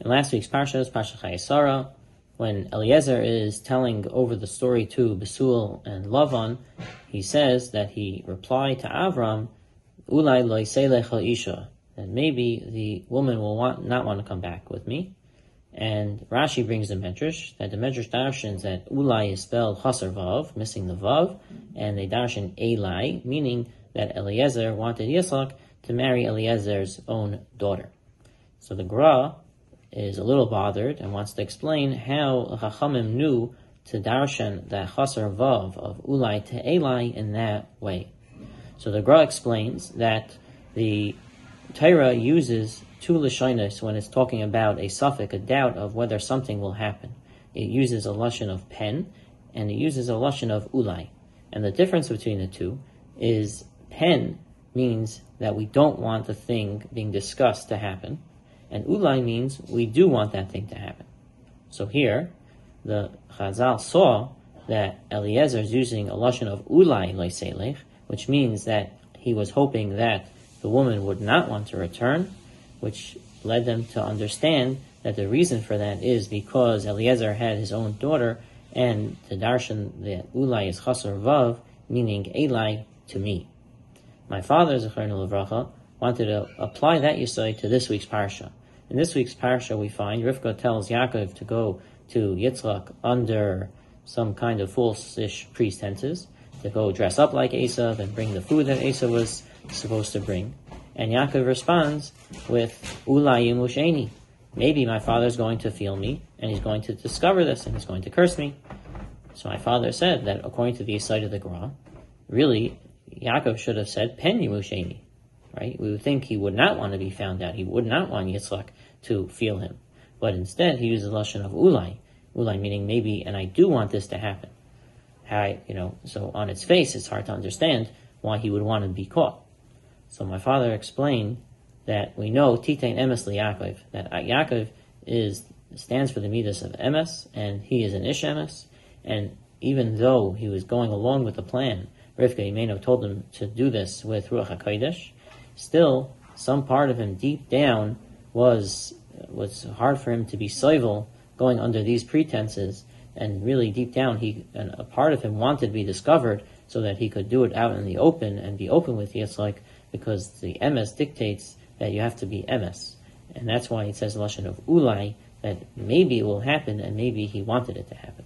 In last week's parsha Parsha Chayesara, when Eliezer is telling over the story to Besuel and Lavan, he says that he replied to Avram, Ulai loiselech isha, that maybe the woman will want, not want to come back with me. And Rashi brings the Medrash, that the Medrash darshans that Ulai is spelled Chasar Vav, missing the Vav, and they darshan Eli, meaning that Eliezer wanted Yitzchak to marry Eliezer's own daughter. So the Gra is a little bothered and wants to explain how Chachamim knew to darshan that Chasar Vav of Ulai to Eli in that way. So the Gra explains that the Torah uses two lashonos when it's talking about a suffix, a doubt of whether something will happen. It uses a lashon of pen, and it uses a lashon of ulai. And the difference between the two is pen means that we don't want the thing being discussed to happen, and ulai means we do want that thing to happen. So here, the Chazal saw that Eliezer is using a lashon of ulai leiselech, which means that he was hoping that the woman would not want to return, which led them to understand that the reason for that is because Eliezer had his own daughter, and the darshan that ulai is chasar vav, meaning Eli to me. My father, Zechariah Levracha, wanted to apply that yisai to this week's parsha. In this week's parsha, we find Rivka tells Yaakov to go to Yitzchak under some kind of false-ish pretenses, to go dress up like Esav and bring the food that Esav was supposed to bring. And Yaakov responds with, Ulai Musheni. Maybe my father's going to feel me, and he's going to discover this, and he's going to curse me. So my father said that according to the side of the Gra, really, Yaakov should have said, Pen Musheni. Right? We would think he would not want to be found out. He would not want Yitzchak to feel him. But instead, he uses the Lashon of Ulai. Ulai meaning maybe, and I do want this to happen. I, you know, so on its face, it's hard to understand why he would want to be caught. So my father explained that we know Titain Emes Yaakov, that uh, Yaakov is stands for the midas of Emes, and he is an Ish Emes, and even though he was going along with the plan, Rivka Imeno told him to do this with Ruach HaKodesh, still, some part of him deep down was was hard for him to be civil going under these pretenses, and really deep down, he and a part of him wanted to be discovered so that he could do it out in the open and be open with Yitzchak, because the Emes dictates that you have to be Emes. And that's why it says Lashon of Ulai, that maybe it will happen and maybe he wanted it to happen.